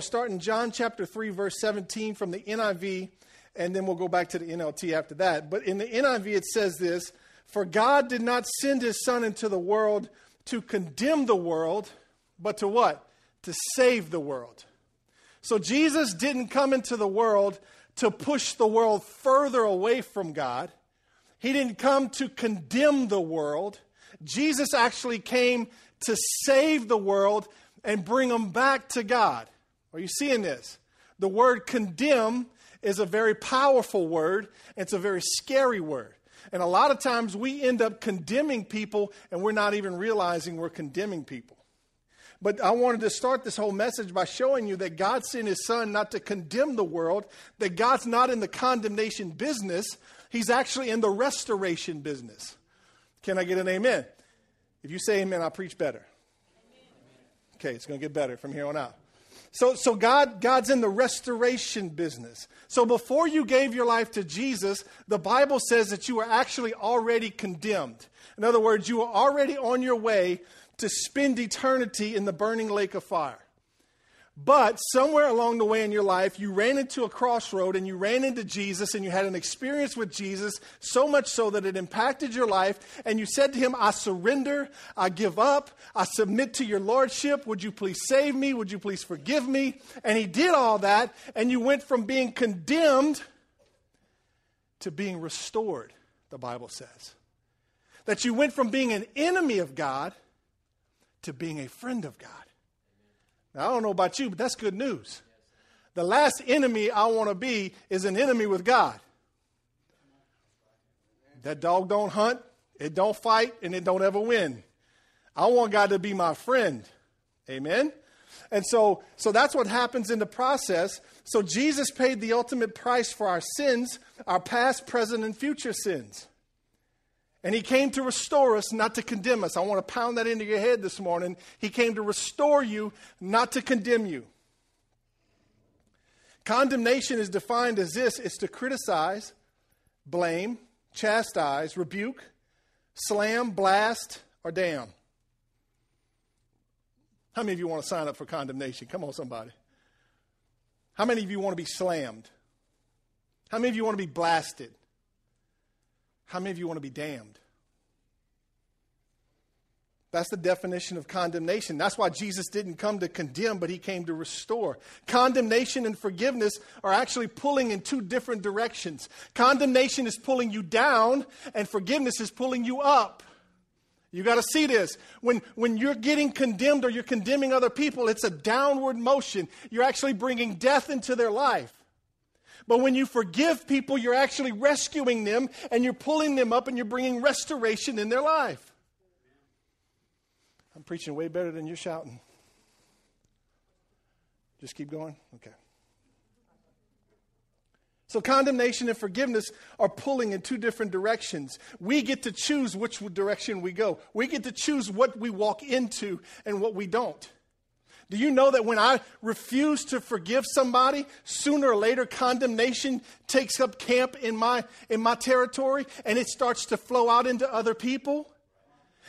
I'll start in John chapter 3, verse 17 from the NIV, and then we'll go back to the NLT after that. But in the NIV, it says this For God did not send his Son into the world to condemn the world, but to what? To save the world. So Jesus didn't come into the world to push the world further away from God. He didn't come to condemn the world. Jesus actually came to save the world and bring them back to God. Are you seeing this? The word condemn is a very powerful word, it's a very scary word. And a lot of times we end up condemning people and we're not even realizing we're condemning people. But I wanted to start this whole message by showing you that God sent his son not to condemn the world, that God's not in the condemnation business, he's actually in the restoration business. Can I get an amen? If you say amen, I'll preach better. Okay, it's going to get better from here on out. So, so God, God's in the restoration business. So before you gave your life to Jesus, the Bible says that you were actually already condemned. In other words, you were already on your way to spend eternity in the burning lake of fire. But somewhere along the way in your life, you ran into a crossroad and you ran into Jesus and you had an experience with Jesus, so much so that it impacted your life. And you said to him, I surrender, I give up, I submit to your lordship. Would you please save me? Would you please forgive me? And he did all that, and you went from being condemned to being restored, the Bible says. That you went from being an enemy of God to being a friend of God. Now, I don't know about you, but that's good news. The last enemy I want to be is an enemy with God. That dog don't hunt, it don't fight, and it don't ever win. I want God to be my friend. Amen. And so, so that's what happens in the process. So Jesus paid the ultimate price for our sins, our past, present, and future sins. And he came to restore us, not to condemn us. I want to pound that into your head this morning. He came to restore you, not to condemn you. Condemnation is defined as this it's to criticize, blame, chastise, rebuke, slam, blast, or damn. How many of you want to sign up for condemnation? Come on, somebody. How many of you want to be slammed? How many of you want to be blasted? How many of you want to be damned? That's the definition of condemnation. That's why Jesus didn't come to condemn, but he came to restore. Condemnation and forgiveness are actually pulling in two different directions. Condemnation is pulling you down, and forgiveness is pulling you up. You got to see this. When, when you're getting condemned or you're condemning other people, it's a downward motion. You're actually bringing death into their life. But when you forgive people, you're actually rescuing them and you're pulling them up and you're bringing restoration in their life. I'm preaching way better than you're shouting. Just keep going? Okay. So, condemnation and forgiveness are pulling in two different directions. We get to choose which direction we go. We get to choose what we walk into and what we don't. Do you know that when I refuse to forgive somebody, sooner or later condemnation takes up camp in my, in my territory and it starts to flow out into other people?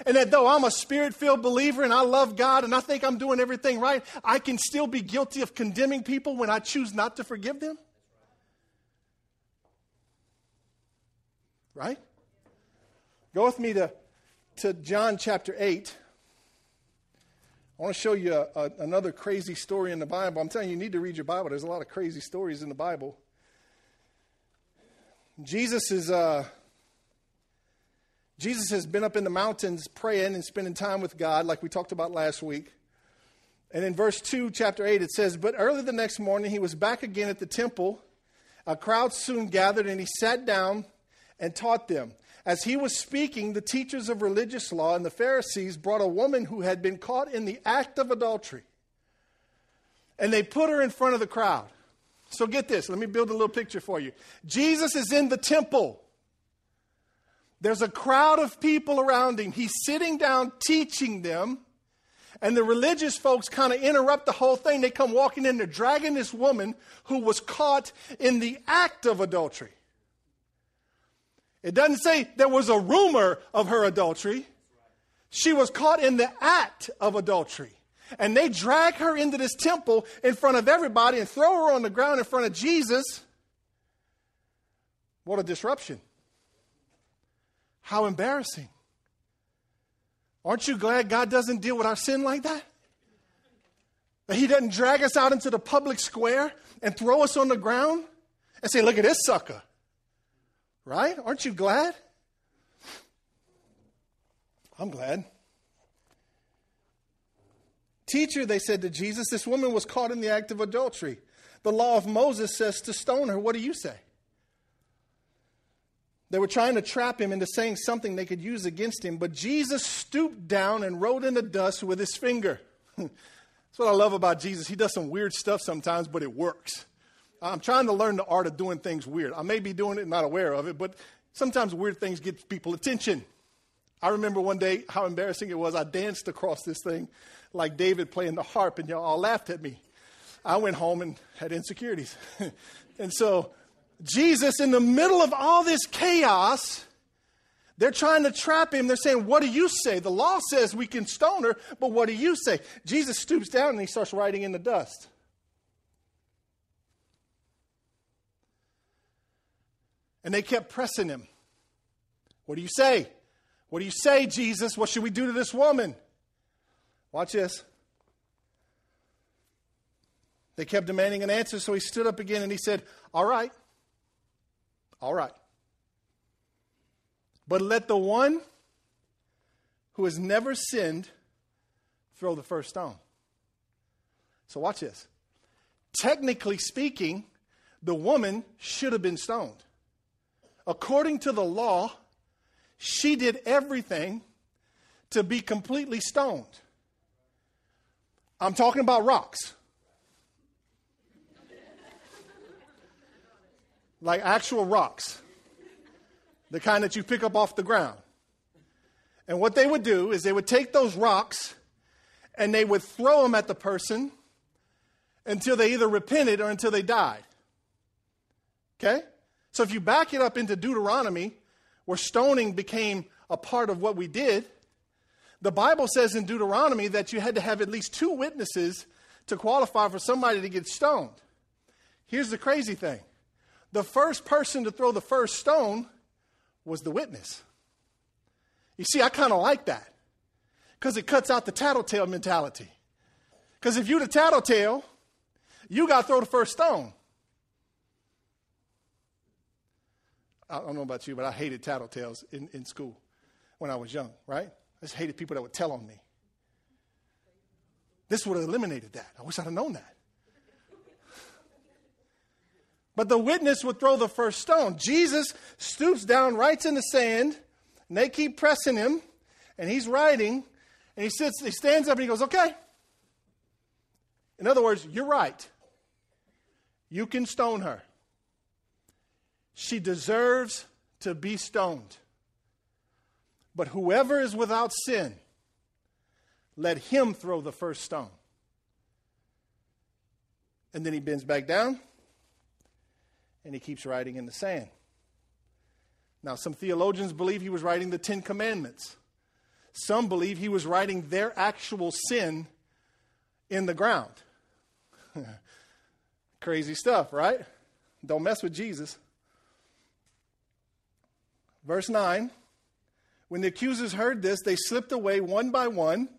And that though I'm a spirit filled believer and I love God and I think I'm doing everything right, I can still be guilty of condemning people when I choose not to forgive them? Right? Go with me to, to John chapter 8. I want to show you a, a, another crazy story in the Bible. I'm telling you, you need to read your Bible. There's a lot of crazy stories in the Bible. Jesus is uh, Jesus has been up in the mountains praying and spending time with God, like we talked about last week. And in verse 2, chapter 8, it says, But early the next morning he was back again at the temple. A crowd soon gathered, and he sat down and taught them. As he was speaking, the teachers of religious law and the Pharisees brought a woman who had been caught in the act of adultery. And they put her in front of the crowd. So get this, let me build a little picture for you. Jesus is in the temple. There's a crowd of people around him. He's sitting down teaching them. And the religious folks kind of interrupt the whole thing. They come walking in, they're dragging this woman who was caught in the act of adultery. It doesn't say there was a rumor of her adultery. She was caught in the act of adultery. and they drag her into this temple in front of everybody and throw her on the ground in front of Jesus. What a disruption. How embarrassing. Aren't you glad God doesn't deal with our sin like that? That He doesn't drag us out into the public square and throw us on the ground and say, Look at this sucker. Right? Aren't you glad? I'm glad. Teacher, they said to Jesus, this woman was caught in the act of adultery. The law of Moses says to stone her. What do you say? They were trying to trap him into saying something they could use against him, but Jesus stooped down and wrote in the dust with his finger. That's what I love about Jesus. He does some weird stuff sometimes, but it works. I'm trying to learn the art of doing things weird. I may be doing it, not aware of it, but sometimes weird things get people attention. I remember one day how embarrassing it was. I danced across this thing like David playing the harp, and y'all all laughed at me. I went home and had insecurities. and so, Jesus, in the middle of all this chaos, they're trying to trap him. They're saying, What do you say? The law says we can stone her, but what do you say? Jesus stoops down and he starts writing in the dust. And they kept pressing him. What do you say? What do you say, Jesus? What should we do to this woman? Watch this. They kept demanding an answer, so he stood up again and he said, All right. All right. But let the one who has never sinned throw the first stone. So watch this. Technically speaking, the woman should have been stoned. According to the law, she did everything to be completely stoned. I'm talking about rocks. like actual rocks, the kind that you pick up off the ground. And what they would do is they would take those rocks and they would throw them at the person until they either repented or until they died. Okay? So if you back it up into Deuteronomy, where stoning became a part of what we did, the Bible says in Deuteronomy that you had to have at least two witnesses to qualify for somebody to get stoned. Here's the crazy thing the first person to throw the first stone was the witness. You see, I kind of like that because it cuts out the tattletale mentality. Because if you're the tattletale, you got to throw the first stone. I don't know about you, but I hated tattletales in, in school when I was young, right? I just hated people that would tell on me. This would have eliminated that. I wish I'd have known that. But the witness would throw the first stone. Jesus stoops down, writes in the sand, and they keep pressing him, and he's writing, and he sits, he stands up and he goes, Okay. In other words, you're right. You can stone her. She deserves to be stoned. But whoever is without sin, let him throw the first stone. And then he bends back down and he keeps writing in the sand. Now, some theologians believe he was writing the Ten Commandments. Some believe he was writing their actual sin in the ground. Crazy stuff, right? Don't mess with Jesus. Verse 9 when the accusers heard this, they slipped away one by one,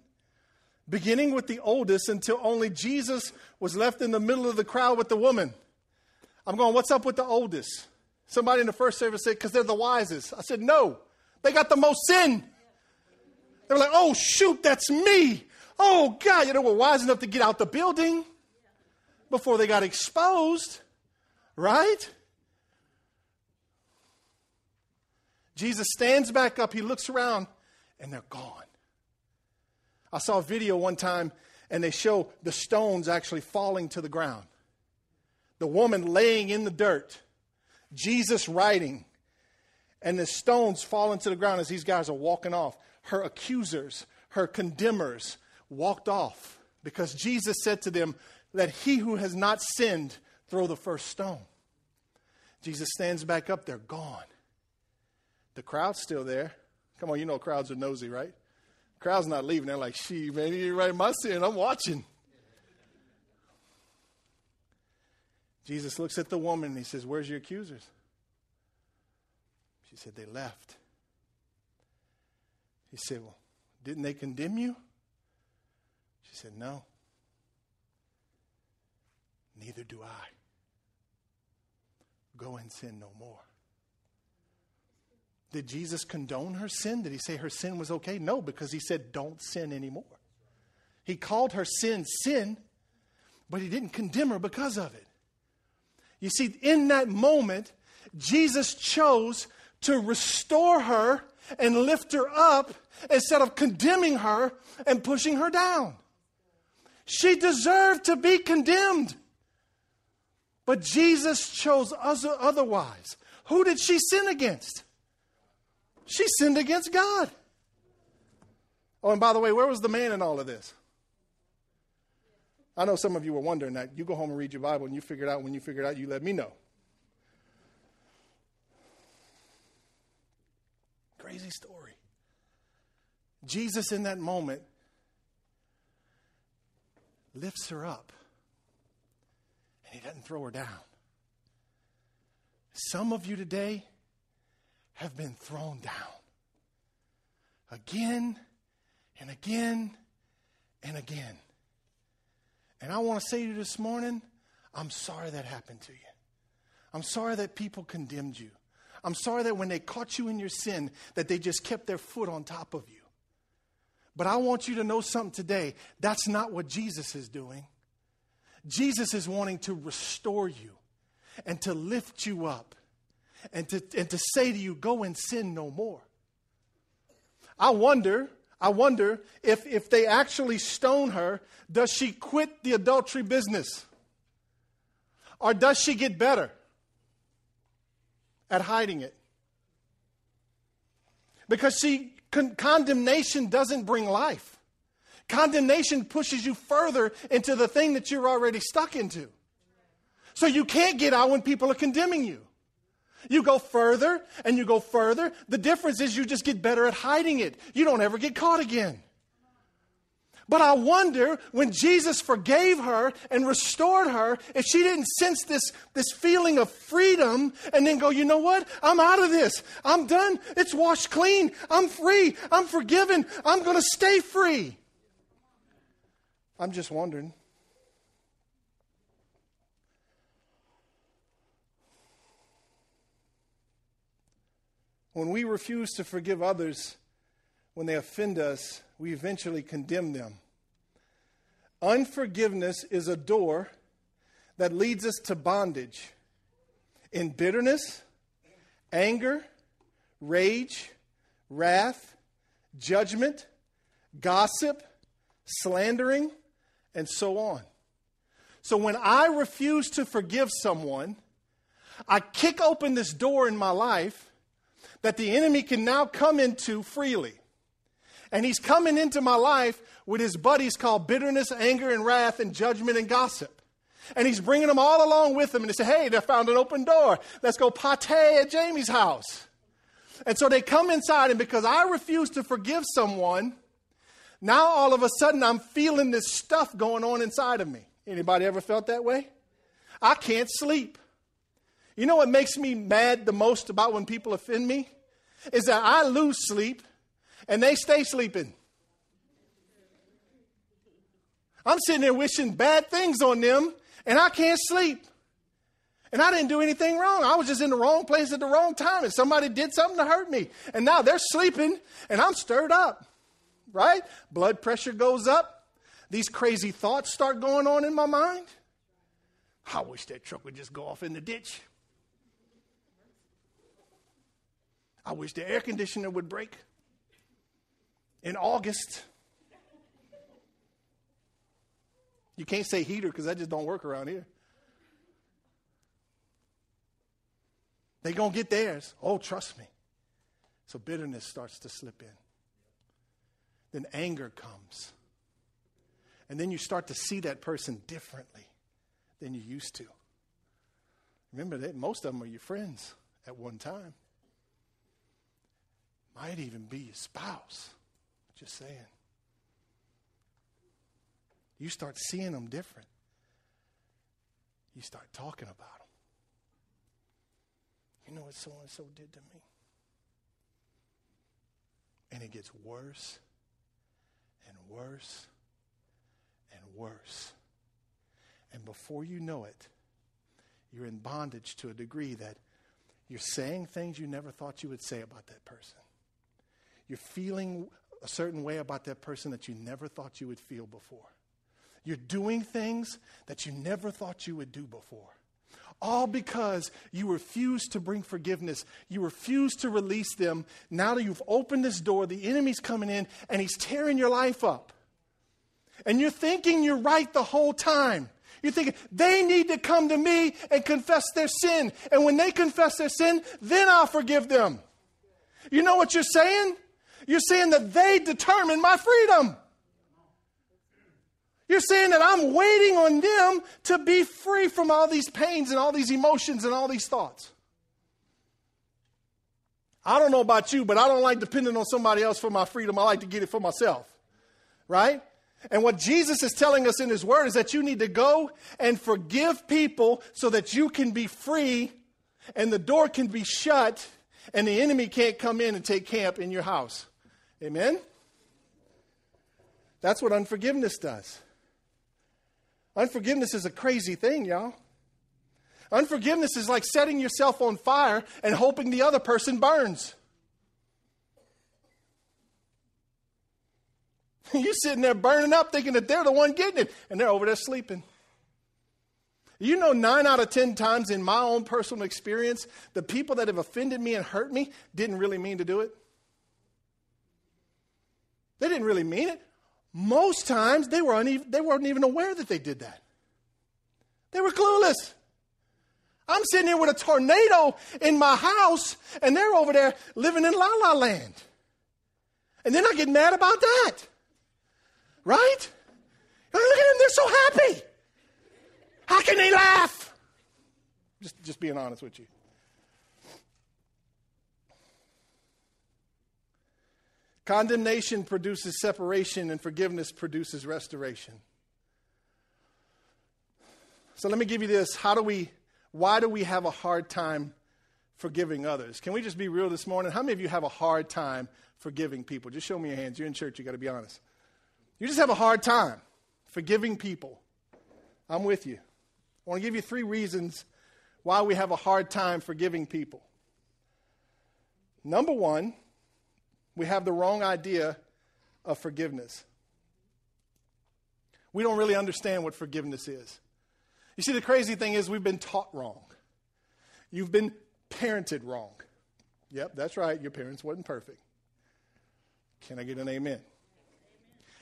beginning with the oldest until only Jesus was left in the middle of the crowd with the woman. I'm going, what's up with the oldest? Somebody in the first service said, because they're the wisest. I said, no, they got the most sin. They were like, oh, shoot, that's me. Oh, God, you know, we're wise enough to get out the building before they got exposed, right? Jesus stands back up, he looks around, and they're gone. I saw a video one time, and they show the stones actually falling to the ground. The woman laying in the dirt, Jesus writing, and the stones falling to the ground as these guys are walking off. Her accusers, her condemners walked off because Jesus said to them, Let he who has not sinned throw the first stone. Jesus stands back up, they're gone. The crowd's still there. Come on, you know crowds are nosy, right? Crowd's not leaving. They're like, she, man, you're right my sin. I'm watching. Jesus looks at the woman and he says, Where's your accusers? She said, They left. He said, Well, didn't they condemn you? She said, No. Neither do I. Go and sin no more. Did Jesus condone her sin? Did he say her sin was okay? No, because he said, Don't sin anymore. He called her sin sin, but he didn't condemn her because of it. You see, in that moment, Jesus chose to restore her and lift her up instead of condemning her and pushing her down. She deserved to be condemned. But Jesus chose otherwise. Who did she sin against? She sinned against God. Oh, and by the way, where was the man in all of this? I know some of you were wondering that. You go home and read your Bible and you figure it out. When you figure it out, you let me know. Crazy story. Jesus, in that moment, lifts her up and he doesn't throw her down. Some of you today have been thrown down again and again and again. And I want to say to you this morning, I'm sorry that happened to you. I'm sorry that people condemned you. I'm sorry that when they caught you in your sin, that they just kept their foot on top of you. But I want you to know something today. That's not what Jesus is doing. Jesus is wanting to restore you and to lift you up and to, and to say to you, go and sin no more. I wonder I wonder if, if they actually stone her, does she quit the adultery business? Or does she get better at hiding it? Because see, con- condemnation doesn't bring life. Condemnation pushes you further into the thing that you're already stuck into. So you can't get out when people are condemning you. You go further and you go further. The difference is you just get better at hiding it. You don't ever get caught again. But I wonder when Jesus forgave her and restored her, if she didn't sense this, this feeling of freedom and then go, you know what? I'm out of this. I'm done. It's washed clean. I'm free. I'm forgiven. I'm going to stay free. I'm just wondering. When we refuse to forgive others when they offend us, we eventually condemn them. Unforgiveness is a door that leads us to bondage in bitterness, anger, rage, wrath, judgment, gossip, slandering, and so on. So when I refuse to forgive someone, I kick open this door in my life that the enemy can now come into freely. And he's coming into my life with his buddies called bitterness, anger, and wrath, and judgment and gossip. And he's bringing them all along with him. And they say, hey, they found an open door. Let's go pate at Jamie's house. And so they come inside, and because I refuse to forgive someone, now all of a sudden I'm feeling this stuff going on inside of me. Anybody ever felt that way? I can't sleep. You know what makes me mad the most about when people offend me? Is that I lose sleep and they stay sleeping. I'm sitting there wishing bad things on them and I can't sleep. And I didn't do anything wrong. I was just in the wrong place at the wrong time and somebody did something to hurt me. And now they're sleeping and I'm stirred up, right? Blood pressure goes up. These crazy thoughts start going on in my mind. I wish that truck would just go off in the ditch. I wish the air conditioner would break in August. You can't say heater because that just don't work around here. They're going to get theirs. Oh, trust me. So bitterness starts to slip in. Then anger comes. And then you start to see that person differently than you used to. Remember that most of them are your friends at one time might even be your spouse, Just saying. You start seeing them different. You start talking about them. You know what so and so did to me? And it gets worse and worse and worse. And before you know it, you're in bondage to a degree that you're saying things you never thought you would say about that person. You're feeling a certain way about that person that you never thought you would feel before. You're doing things that you never thought you would do before. All because you refuse to bring forgiveness. You refuse to release them. Now that you've opened this door, the enemy's coming in and he's tearing your life up. And you're thinking you're right the whole time. You're thinking, they need to come to me and confess their sin. And when they confess their sin, then I'll forgive them. You know what you're saying? You're saying that they determine my freedom. You're saying that I'm waiting on them to be free from all these pains and all these emotions and all these thoughts. I don't know about you, but I don't like depending on somebody else for my freedom. I like to get it for myself. Right? And what Jesus is telling us in his word is that you need to go and forgive people so that you can be free and the door can be shut and the enemy can't come in and take camp in your house. Amen? That's what unforgiveness does. Unforgiveness is a crazy thing, y'all. Unforgiveness is like setting yourself on fire and hoping the other person burns. You're sitting there burning up thinking that they're the one getting it, and they're over there sleeping. You know, nine out of 10 times in my own personal experience, the people that have offended me and hurt me didn't really mean to do it. They didn't really mean it. Most times they, were they weren't even aware that they did that. They were clueless. I'm sitting here with a tornado in my house, and they're over there living in la la land. And then I get mad about that. Right? look at them, they're so happy. How can they laugh? Just, just being honest with you. Condemnation produces separation, and forgiveness produces restoration. So let me give you this. How do we, why do we have a hard time forgiving others? Can we just be real this morning? How many of you have a hard time forgiving people? Just show me your hands. You're in church, you got to be honest. You just have a hard time forgiving people. I'm with you. I want to give you three reasons why we have a hard time forgiving people. Number one, we have the wrong idea of forgiveness. We don't really understand what forgiveness is. You see, the crazy thing is, we've been taught wrong. You've been parented wrong. Yep, that's right. Your parents wasn't perfect. Can I get an amen?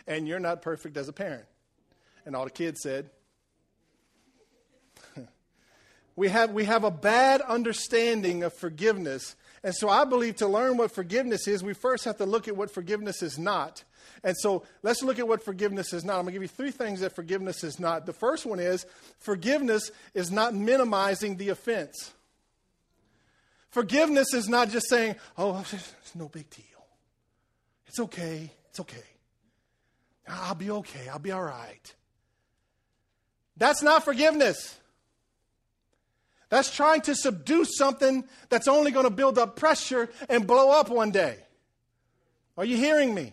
And you're not perfect as a parent. And all the kids said, we have, we have a bad understanding of forgiveness and so I believe to learn what forgiveness is, we first have to look at what forgiveness is not. And so let's look at what forgiveness is not. I'm going to give you three things that forgiveness is not. The first one is forgiveness is not minimizing the offense. Forgiveness is not just saying, oh, it's no big deal. It's okay. It's okay. I'll be okay. I'll be all right. That's not forgiveness. That's trying to subdue something that's only going to build up pressure and blow up one day. Are you hearing me?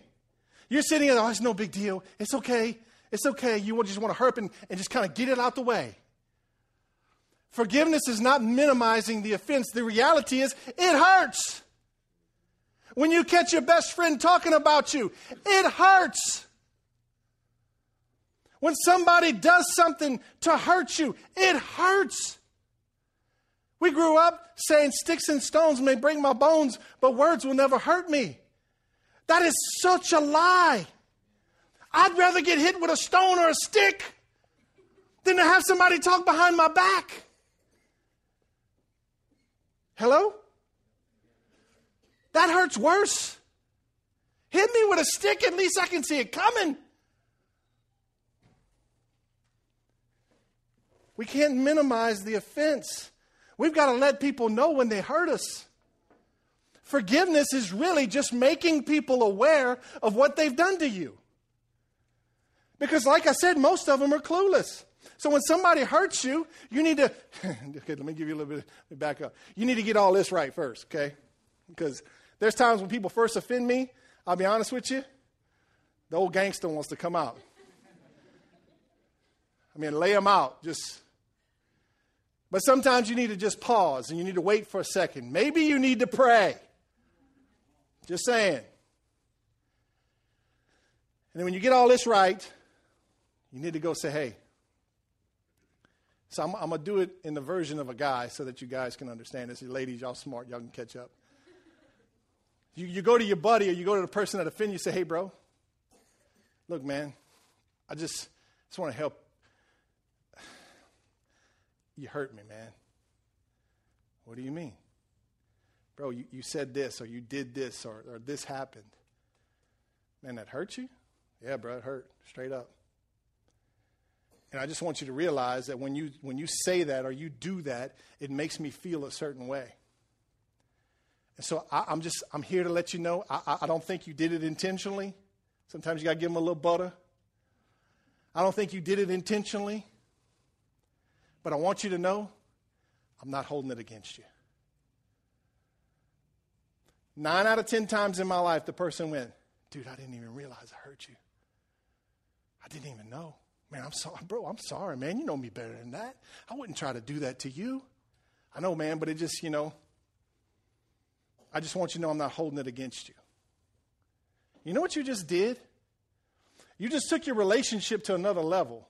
You're sitting there, oh, it's no big deal. It's okay. It's okay. You just want to hurt and, and just kind of get it out the way. Forgiveness is not minimizing the offense. The reality is, it hurts. When you catch your best friend talking about you, it hurts. When somebody does something to hurt you, it hurts. We grew up saying sticks and stones may break my bones, but words will never hurt me. That is such a lie. I'd rather get hit with a stone or a stick than to have somebody talk behind my back. Hello? That hurts worse. Hit me with a stick, at least I can see it coming. We can't minimize the offense. We've got to let people know when they hurt us. Forgiveness is really just making people aware of what they've done to you. Because, like I said, most of them are clueless. So when somebody hurts you, you need to, okay, let me give you a little bit, of back up. You need to get all this right first, okay? Because there's times when people first offend me, I'll be honest with you, the old gangster wants to come out. I mean, lay them out. Just. But sometimes you need to just pause and you need to wait for a second. Maybe you need to pray. Just saying. And then when you get all this right, you need to go say, hey. So I'm, I'm going to do it in the version of a guy so that you guys can understand this. Ladies, y'all smart, y'all can catch up. You, you go to your buddy or you go to the person that offended you, say, hey, bro, look, man, I just, just want to help. You hurt me, man. What do you mean? Bro, you, you said this or you did this or, or this happened. Man, that hurt you? Yeah, bro, it hurt. Straight up. And I just want you to realize that when you, when you say that or you do that, it makes me feel a certain way. And so I, am just, I'm here to let you know, I, I don't think you did it intentionally. Sometimes you got to give them a little butter. I don't think you did it intentionally. But I want you to know, I'm not holding it against you. Nine out of ten times in my life, the person went, Dude, I didn't even realize I hurt you. I didn't even know. Man, I'm sorry, bro. I'm sorry, man. You know me better than that. I wouldn't try to do that to you. I know, man, but it just, you know, I just want you to know I'm not holding it against you. You know what you just did? You just took your relationship to another level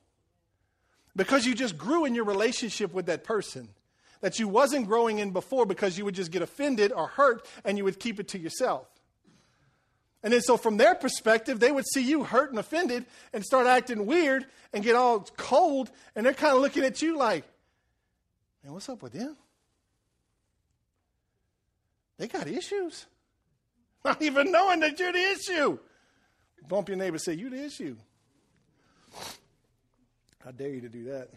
because you just grew in your relationship with that person that you wasn't growing in before because you would just get offended or hurt and you would keep it to yourself. And then, so from their perspective, they would see you hurt and offended and start acting weird and get all cold. And they're kind of looking at you like, man, what's up with them? They got issues. Not even knowing that you're the issue. Bump your neighbor say, You the issue. I dare you to do that.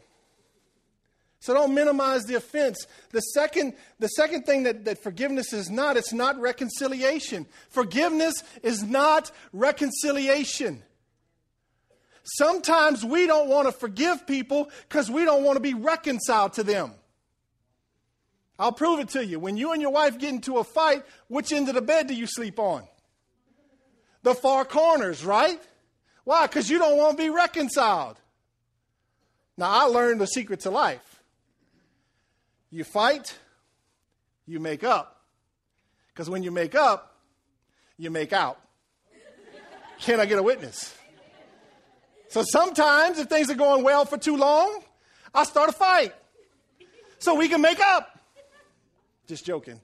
So don't minimize the offense. The second, the second thing that, that forgiveness is not, it's not reconciliation. Forgiveness is not reconciliation. Sometimes we don't want to forgive people because we don't want to be reconciled to them. I'll prove it to you. When you and your wife get into a fight, which end of the bed do you sleep on? The far corners, right? Why? Because you don't want to be reconciled. Now, I learned the secret to life. You fight, you make up. Because when you make up, you make out. Can I get a witness? So sometimes, if things are going well for too long, I start a fight so we can make up. Just joking.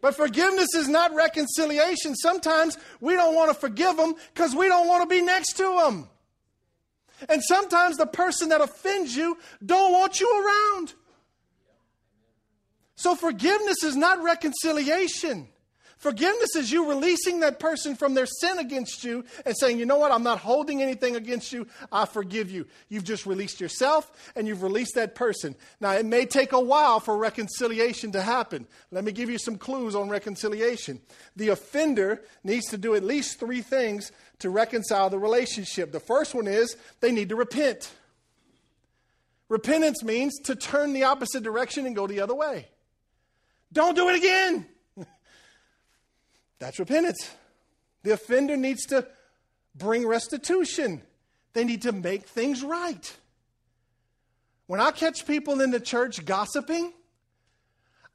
But forgiveness is not reconciliation. Sometimes we don't want to forgive them because we don't want to be next to them. And sometimes the person that offends you don't want you around. So forgiveness is not reconciliation. Forgiveness is you releasing that person from their sin against you and saying, you know what, I'm not holding anything against you. I forgive you. You've just released yourself and you've released that person. Now, it may take a while for reconciliation to happen. Let me give you some clues on reconciliation. The offender needs to do at least three things to reconcile the relationship. The first one is they need to repent. Repentance means to turn the opposite direction and go the other way. Don't do it again. That's repentance. The offender needs to bring restitution, they need to make things right. When I catch people in the church gossiping,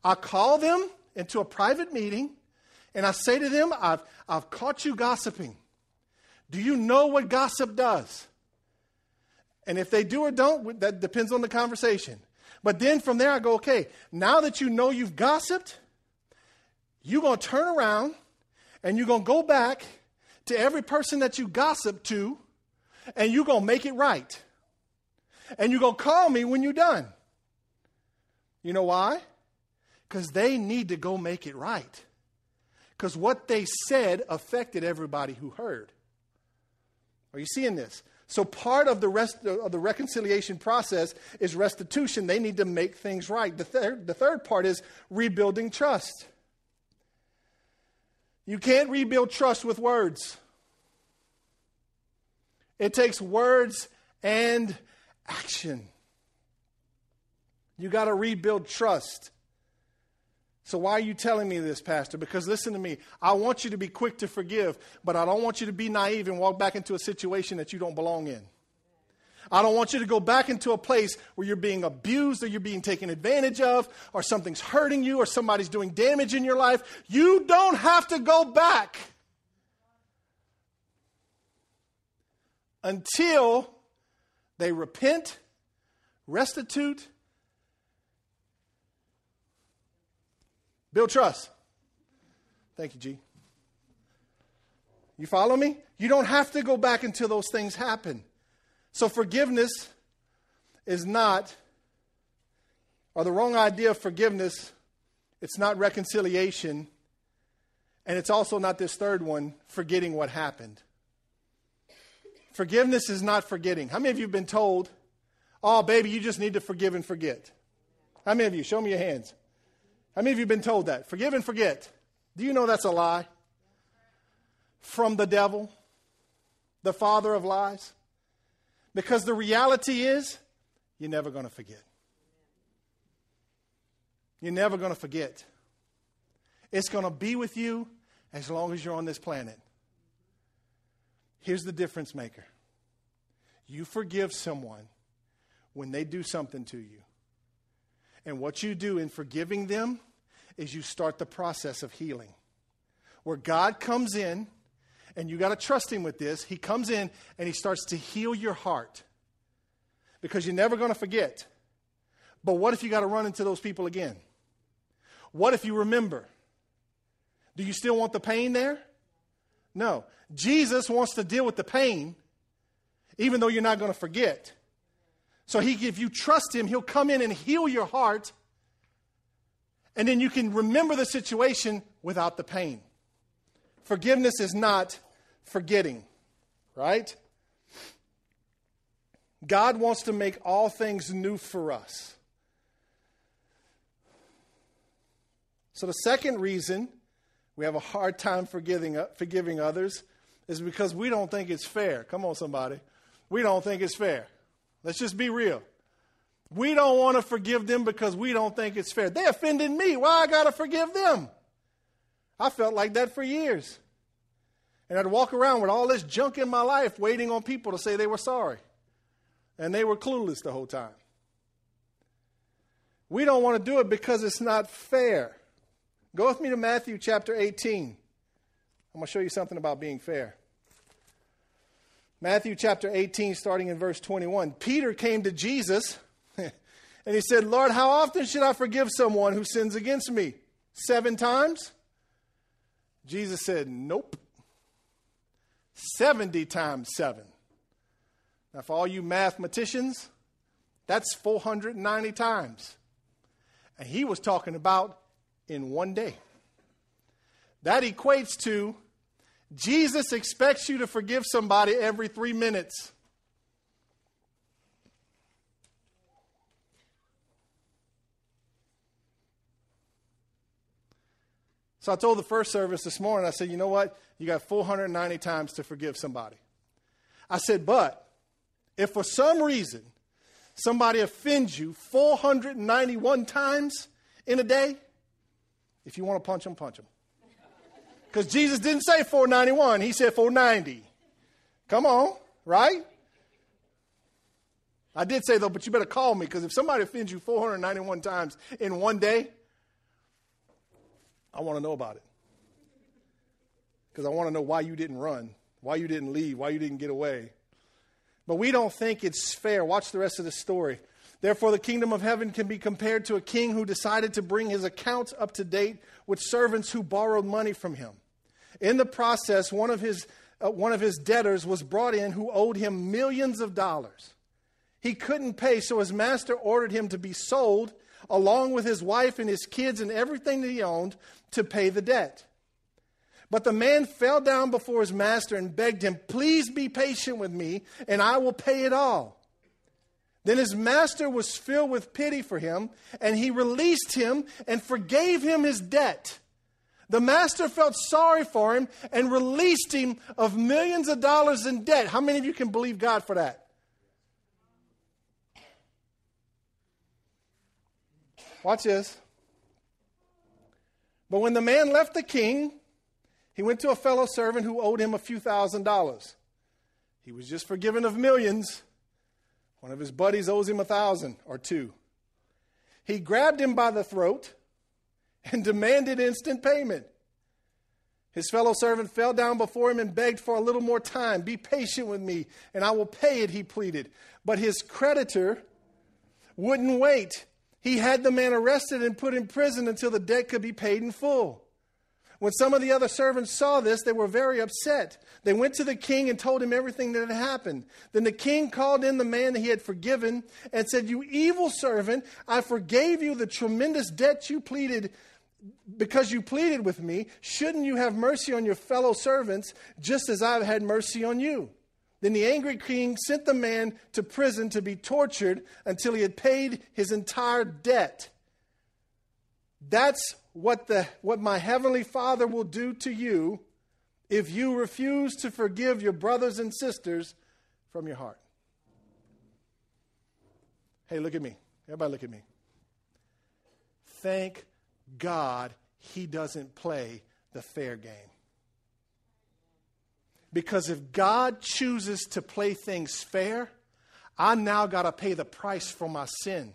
I call them into a private meeting and I say to them, I've, I've caught you gossiping. Do you know what gossip does? And if they do or don't, that depends on the conversation. But then from there, I go, okay, now that you know you've gossiped, you're going to turn around and you're going to go back to every person that you gossiped to and you're going to make it right. And you're going to call me when you're done. You know why? Because they need to go make it right. Because what they said affected everybody who heard. Are you seeing this? So part of the rest of the reconciliation process is restitution. They need to make things right. The third, the third part is rebuilding trust. You can't rebuild trust with words. It takes words and action. You got to rebuild trust. So, why are you telling me this, Pastor? Because listen to me. I want you to be quick to forgive, but I don't want you to be naive and walk back into a situation that you don't belong in. I don't want you to go back into a place where you're being abused or you're being taken advantage of or something's hurting you or somebody's doing damage in your life. You don't have to go back until they repent, restitute, build trust. Thank you, G. You follow me? You don't have to go back until those things happen. So, forgiveness is not, or the wrong idea of forgiveness, it's not reconciliation, and it's also not this third one, forgetting what happened. Forgiveness is not forgetting. How many of you have been told, oh, baby, you just need to forgive and forget? How many of you? Show me your hands. How many of you have been told that? Forgive and forget. Do you know that's a lie? From the devil, the father of lies. Because the reality is, you're never going to forget. You're never going to forget. It's going to be with you as long as you're on this planet. Here's the difference maker you forgive someone when they do something to you. And what you do in forgiving them is you start the process of healing. Where God comes in, and you got to trust Him with this. He comes in and He starts to heal your heart because you're never going to forget. But what if you got to run into those people again? What if you remember? Do you still want the pain there? No. Jesus wants to deal with the pain, even though you're not going to forget. So he, if you trust him, he'll come in and heal your heart, and then you can remember the situation without the pain. Forgiveness is not forgetting, right? God wants to make all things new for us. So, the second reason we have a hard time forgiving, uh, forgiving others is because we don't think it's fair. Come on, somebody. We don't think it's fair. Let's just be real. We don't want to forgive them because we don't think it's fair. They offended me. Why I got to forgive them? I felt like that for years. And I'd walk around with all this junk in my life waiting on people to say they were sorry. And they were clueless the whole time. We don't want to do it because it's not fair. Go with me to Matthew chapter 18. I'm going to show you something about being fair. Matthew chapter 18, starting in verse 21. Peter came to Jesus and he said, Lord, how often should I forgive someone who sins against me? Seven times? Jesus said, Nope. 70 times seven. Now, for all you mathematicians, that's 490 times. And he was talking about in one day. That equates to Jesus expects you to forgive somebody every three minutes. So I told the first service this morning, I said, you know what? You got 490 times to forgive somebody. I said, but if for some reason somebody offends you 491 times in a day, if you want to punch them, punch them. Because Jesus didn't say 491, he said 490. Come on, right? I did say though, but you better call me because if somebody offends you 491 times in one day, I want to know about it. Because I want to know why you didn't run, why you didn't leave, why you didn't get away. But we don't think it's fair. Watch the rest of the story. Therefore, the kingdom of heaven can be compared to a king who decided to bring his accounts up to date with servants who borrowed money from him. In the process, one of his, uh, one of his debtors was brought in who owed him millions of dollars. He couldn't pay, so his master ordered him to be sold along with his wife and his kids and everything that he owned to pay the debt. But the man fell down before his master and begged him, Please be patient with me, and I will pay it all. Then his master was filled with pity for him, and he released him and forgave him his debt. The master felt sorry for him and released him of millions of dollars in debt. How many of you can believe God for that? Watch this. But when the man left the king, he went to a fellow servant who owed him a few thousand dollars. He was just forgiven of millions. One of his buddies owes him a thousand or two. He grabbed him by the throat and demanded instant payment. His fellow servant fell down before him and begged for a little more time. Be patient with me, and I will pay it, he pleaded. But his creditor wouldn't wait. He had the man arrested and put in prison until the debt could be paid in full. When some of the other servants saw this, they were very upset. They went to the king and told him everything that had happened. Then the king called in the man that he had forgiven and said, You evil servant, I forgave you the tremendous debt you pleaded because you pleaded with me. Shouldn't you have mercy on your fellow servants just as I've had mercy on you? Then the angry king sent the man to prison to be tortured until he had paid his entire debt. That's what, the, what my heavenly Father will do to you if you refuse to forgive your brothers and sisters from your heart. Hey, look at me. Everybody, look at me. Thank God he doesn't play the fair game. Because if God chooses to play things fair, I now got to pay the price for my sin.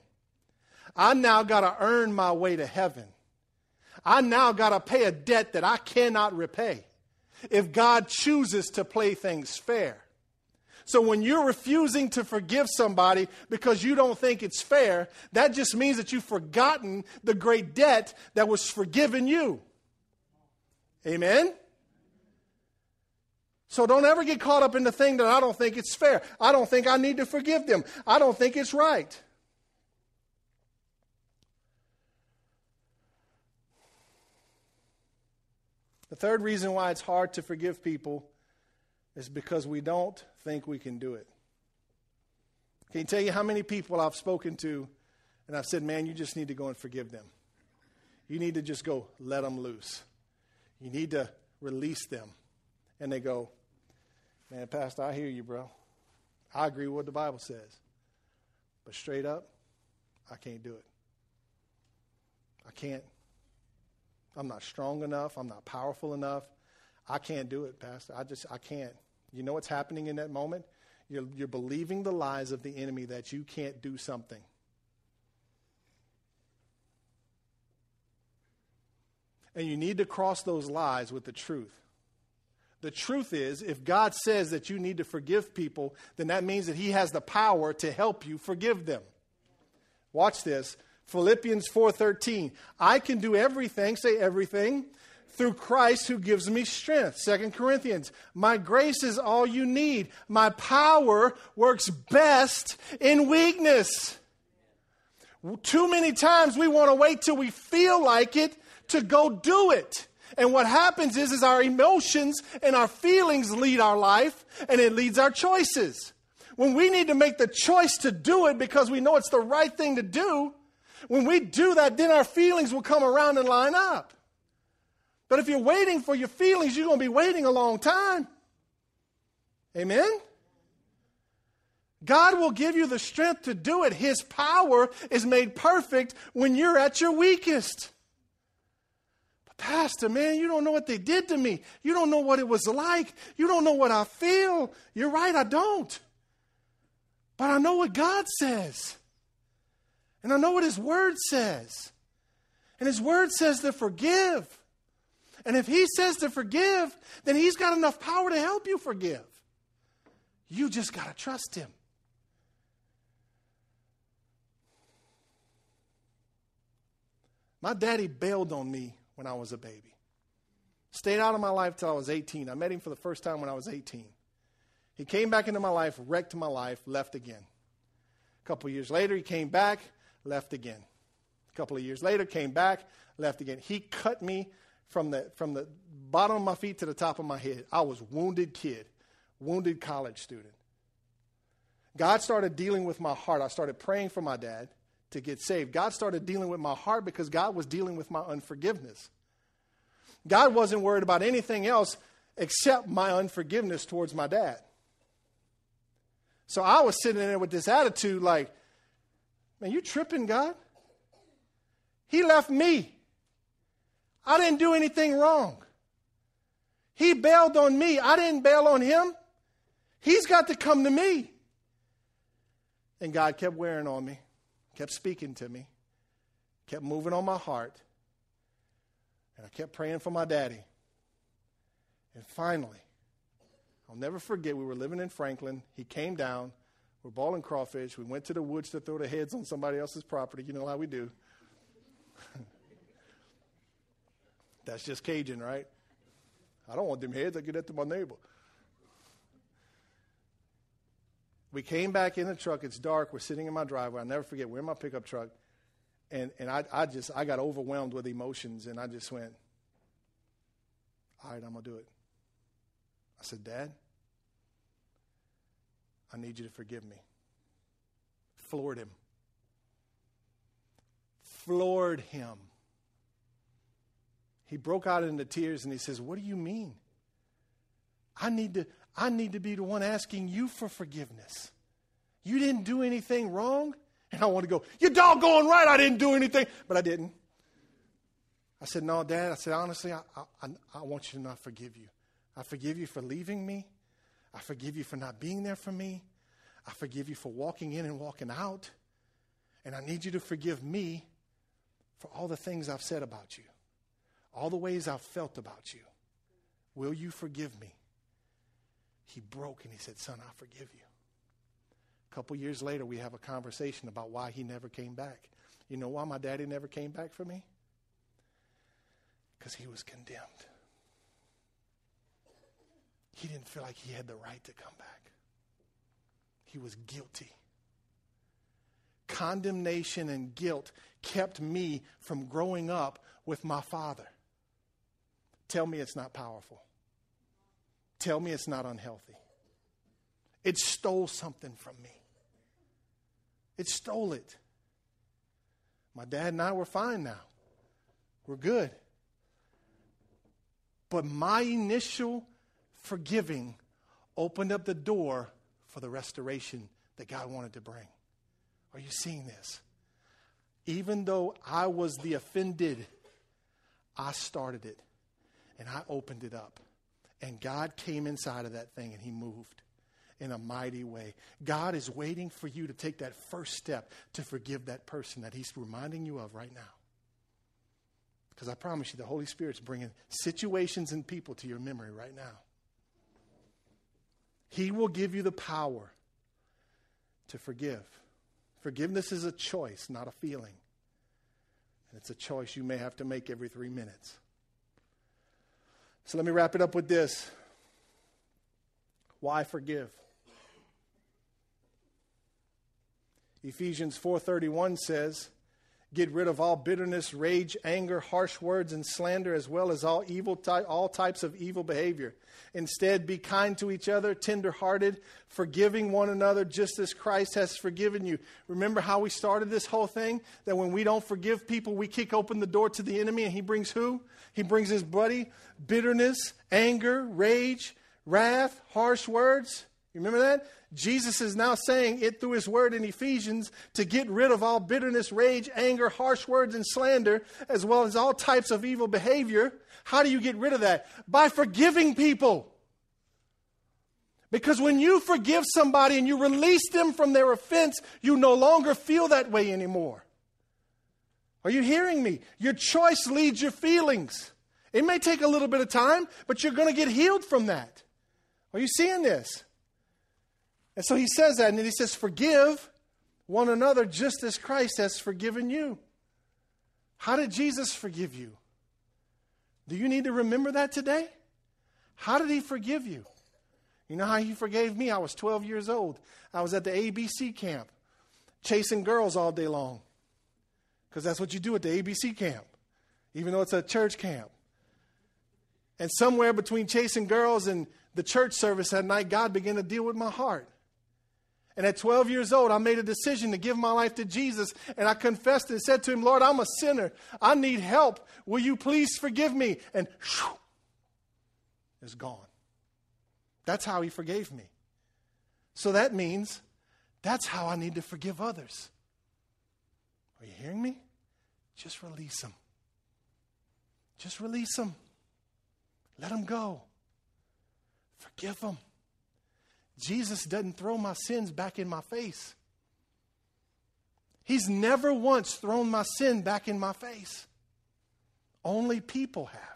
I now got to earn my way to heaven. I now got to pay a debt that I cannot repay if God chooses to play things fair. So when you're refusing to forgive somebody because you don't think it's fair, that just means that you've forgotten the great debt that was forgiven you. Amen? So don't ever get caught up in the thing that I don't think it's fair. I don't think I need to forgive them. I don't think it's right. The third reason why it's hard to forgive people is because we don't think we can do it. Can you tell you how many people I've spoken to and I've said, man, you just need to go and forgive them? You need to just go let them loose. You need to release them. And they go, man, Pastor, I hear you, bro. I agree with what the Bible says. But straight up, I can't do it. I can't. I'm not strong enough. I'm not powerful enough. I can't do it, Pastor. I just, I can't. You know what's happening in that moment? You're, you're believing the lies of the enemy that you can't do something. And you need to cross those lies with the truth. The truth is, if God says that you need to forgive people, then that means that He has the power to help you forgive them. Watch this. Philippians 4:13. I can do everything, say everything, through Christ who gives me strength. Second Corinthians, my grace is all you need. My power works best in weakness. Too many times we want to wait till we feel like it to go do it. And what happens is, is our emotions and our feelings lead our life and it leads our choices. When we need to make the choice to do it because we know it's the right thing to do, when we do that, then our feelings will come around and line up. But if you're waiting for your feelings, you're going to be waiting a long time. Amen? God will give you the strength to do it. His power is made perfect when you're at your weakest. But, Pastor, man, you don't know what they did to me. You don't know what it was like. You don't know what I feel. You're right, I don't. But I know what God says. And I know what His Word says. And His Word says to forgive. And if He says to forgive, then He's got enough power to help you forgive. You just got to trust Him. My daddy bailed on me when I was a baby. Stayed out of my life till I was 18. I met him for the first time when I was 18. He came back into my life, wrecked my life, left again. A couple years later, he came back, left again. A couple of years later, came back, left again. He cut me from the, from the bottom of my feet to the top of my head. I was wounded kid, wounded college student. God started dealing with my heart. I started praying for my dad to get saved. God started dealing with my heart because God was dealing with my unforgiveness. God wasn't worried about anything else except my unforgiveness towards my dad. So I was sitting there with this attitude like, man, you tripping, God? He left me. I didn't do anything wrong. He bailed on me. I didn't bail on him. He's got to come to me. And God kept wearing on me, kept speaking to me, kept moving on my heart. And I kept praying for my daddy. And finally, I'll never forget, we were living in Franklin. He came down. We're balling crawfish. We went to the woods to throw the heads on somebody else's property. You know how we do. That's just Cajun, right? I don't want them heads. I get that to my neighbor. We came back in the truck. It's dark. We're sitting in my driveway. I'll never forget. We're in my pickup truck. And, and I, I just, I got overwhelmed with emotions. And I just went, all right, I'm going to do it. I said, Dad, I need you to forgive me. Floored him. Floored him. He broke out into tears and he says, What do you mean? I need to, I need to be the one asking you for forgiveness. You didn't do anything wrong. And I want to go, You're doggone right, I didn't do anything. But I didn't. I said, No, Dad. I said, Honestly, I, I, I want you to not forgive you. I forgive you for leaving me. I forgive you for not being there for me. I forgive you for walking in and walking out. And I need you to forgive me for all the things I've said about you all the ways I've felt about you. Will you forgive me? He broke and he said, Son, I forgive you. A couple years later, we have a conversation about why he never came back. You know why my daddy never came back for me? Because he was condemned. He didn't feel like he had the right to come back, he was guilty. Condemnation and guilt kept me from growing up with my father. Tell me it's not powerful. Tell me it's not unhealthy. It stole something from me. It stole it. My dad and I were fine now. We're good. But my initial forgiving opened up the door for the restoration that God wanted to bring. Are you seeing this? Even though I was the offended, I started it and I opened it up. And God came inside of that thing and He moved in a mighty way. God is waiting for you to take that first step to forgive that person that He's reminding you of right now. Because I promise you, the Holy Spirit's bringing situations and people to your memory right now. He will give you the power to forgive. Forgiveness is a choice, not a feeling. And it's a choice you may have to make every three minutes. So let me wrap it up with this. Why forgive? Ephesians 4:31 says, Get rid of all bitterness, rage, anger, harsh words, and slander, as well as all evil, ty- all types of evil behavior. Instead, be kind to each other, tenderhearted, forgiving one another, just as Christ has forgiven you. Remember how we started this whole thing? That when we don't forgive people, we kick open the door to the enemy, and he brings who? He brings his buddy, bitterness, anger, rage, wrath, harsh words. You remember that? Jesus is now saying it through his word in Ephesians to get rid of all bitterness, rage, anger, harsh words, and slander, as well as all types of evil behavior. How do you get rid of that? By forgiving people. Because when you forgive somebody and you release them from their offense, you no longer feel that way anymore. Are you hearing me? Your choice leads your feelings. It may take a little bit of time, but you're going to get healed from that. Are you seeing this? And so he says that, and then he says, Forgive one another just as Christ has forgiven you. How did Jesus forgive you? Do you need to remember that today? How did he forgive you? You know how he forgave me? I was 12 years old. I was at the ABC camp, chasing girls all day long. Because that's what you do at the ABC camp, even though it's a church camp. And somewhere between chasing girls and the church service that night, God began to deal with my heart. And at 12 years old, I made a decision to give my life to Jesus. And I confessed and said to him, Lord, I'm a sinner. I need help. Will you please forgive me? And whew, it's gone. That's how he forgave me. So that means that's how I need to forgive others. Are you hearing me? Just release them. Just release them. Let them go. Forgive them. Jesus doesn't throw my sins back in my face. He's never once thrown my sin back in my face. Only people have.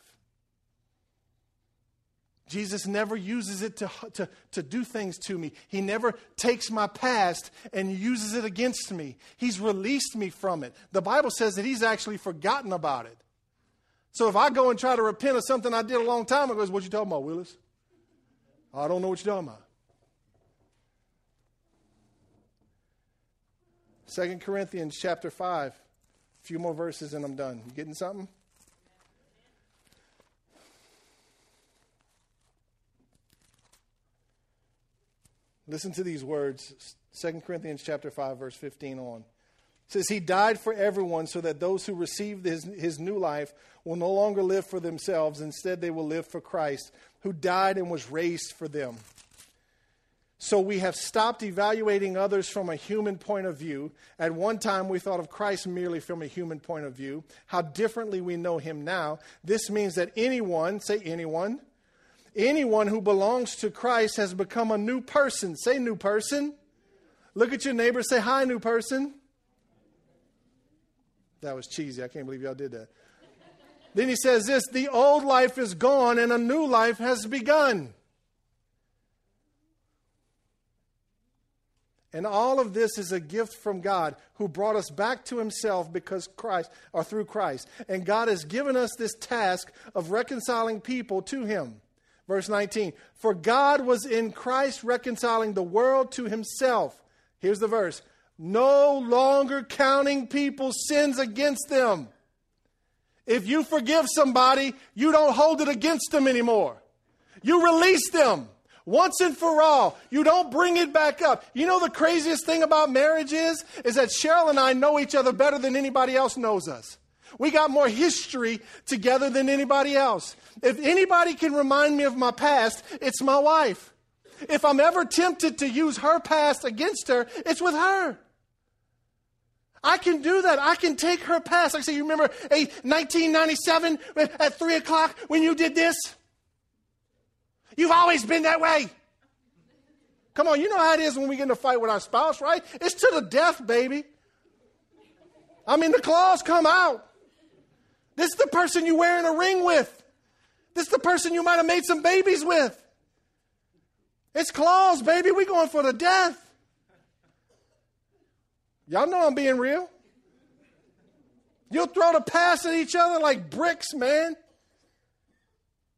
Jesus never uses it to, to, to do things to me. He never takes my past and uses it against me. He's released me from it. The Bible says that He's actually forgotten about it. So if I go and try to repent of something I did a long time ago, what you talking about, Willis? I don't know what you're talking about. Second Corinthians chapter 5. A few more verses and I'm done. You getting something? Listen to these words. 2 Corinthians chapter 5 verse 15 on. It says he died for everyone so that those who receive his, his new life will no longer live for themselves instead they will live for Christ who died and was raised for them. So we have stopped evaluating others from a human point of view. At one time, we thought of Christ merely from a human point of view. How differently we know him now. This means that anyone, say anyone, anyone who belongs to Christ has become a new person. Say new person. Look at your neighbor, say hi, new person. That was cheesy. I can't believe y'all did that. then he says this the old life is gone and a new life has begun. And all of this is a gift from God who brought us back to himself because Christ or through Christ. And God has given us this task of reconciling people to him. Verse 19, for God was in Christ reconciling the world to himself. Here's the verse. No longer counting people's sins against them. If you forgive somebody, you don't hold it against them anymore. You release them once and for all. You don't bring it back up. You know the craziest thing about marriage is is that Cheryl and I know each other better than anybody else knows us. We got more history together than anybody else. If anybody can remind me of my past, it's my wife. If I'm ever tempted to use her past against her, it's with her. I can do that. I can take her past. I say, you remember a 1997 at 3 o'clock when you did this? You've always been that way. Come on, you know how it is when we get in a fight with our spouse, right? It's to the death, baby. I mean, the claws come out. This is the person you're wearing a ring with. This is the person you might have made some babies with. It's claws, baby. we going for the death. Y'all know I'm being real. You'll throw the past at each other like bricks, man.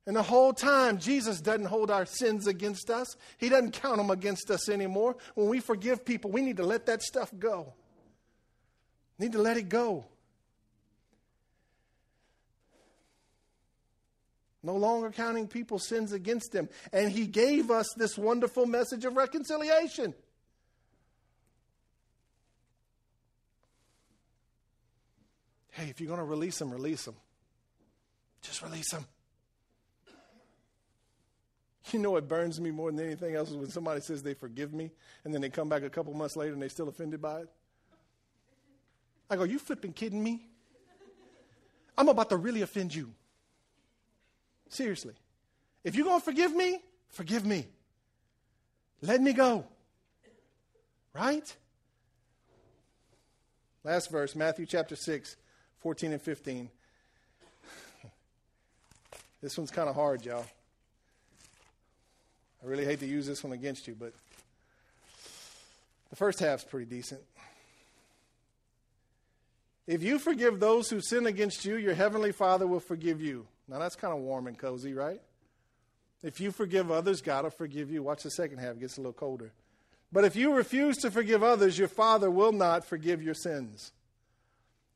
And the whole time, Jesus doesn't hold our sins against us. He doesn't count them against us anymore. When we forgive people, we need to let that stuff go. Need to let it go. No longer counting people's sins against them. And he gave us this wonderful message of reconciliation. Hey, if you're going to release them, release them. Just release them. You know what burns me more than anything else is when somebody says they forgive me and then they come back a couple months later and they're still offended by it. I go, You flipping kidding me? I'm about to really offend you. Seriously. If you're going to forgive me, forgive me. Let me go. Right? Last verse, Matthew chapter 6, 14 and 15. This one's kind of hard, y'all. I really hate to use this one against you, but the first half's pretty decent. If you forgive those who sin against you, your heavenly Father will forgive you. Now that's kind of warm and cozy, right? If you forgive others, God will forgive you. Watch the second half, it gets a little colder. But if you refuse to forgive others, your Father will not forgive your sins.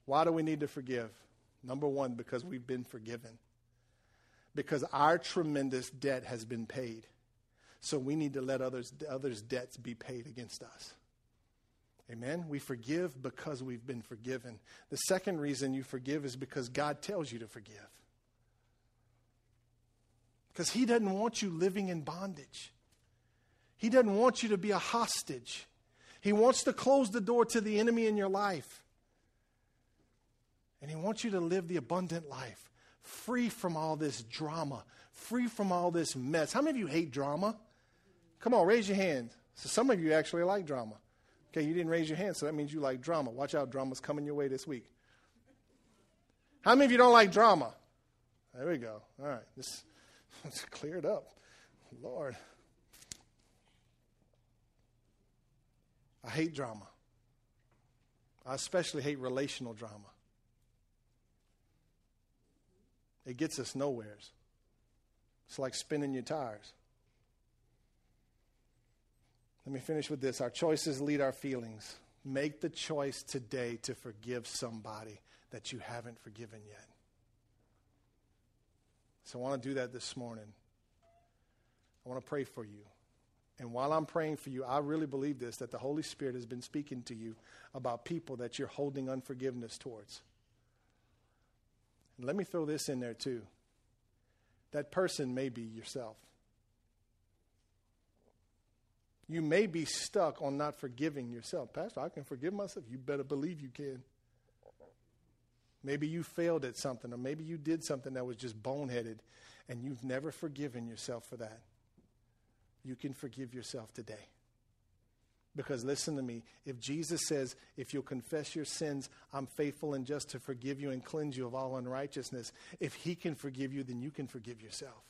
Why do we need to forgive? Number one, because we've been forgiven. because our tremendous debt has been paid. So we need to let others, others' debts be paid against us. Amen. We forgive because we've been forgiven. The second reason you forgive is because God tells you to forgive. Because He doesn't want you living in bondage, He doesn't want you to be a hostage. He wants to close the door to the enemy in your life. And He wants you to live the abundant life, free from all this drama, free from all this mess. How many of you hate drama? Come on, raise your hand. So some of you actually like drama. Okay, you didn't raise your hand, so that means you like drama. Watch out, drama's coming your way this week. How many of you don't like drama? There we go. All right, this let's clear it up. Lord. I hate drama. I especially hate relational drama. It gets us nowheres. It's like spinning your tires. Let me finish with this. Our choices lead our feelings. Make the choice today to forgive somebody that you haven't forgiven yet. So I want to do that this morning. I want to pray for you. And while I'm praying for you, I really believe this that the Holy Spirit has been speaking to you about people that you're holding unforgiveness towards. And let me throw this in there too. That person may be yourself. You may be stuck on not forgiving yourself. Pastor, I can forgive myself. You better believe you can. Maybe you failed at something, or maybe you did something that was just boneheaded, and you've never forgiven yourself for that. You can forgive yourself today. Because listen to me, if Jesus says, if you'll confess your sins, I'm faithful and just to forgive you and cleanse you of all unrighteousness, if he can forgive you, then you can forgive yourself.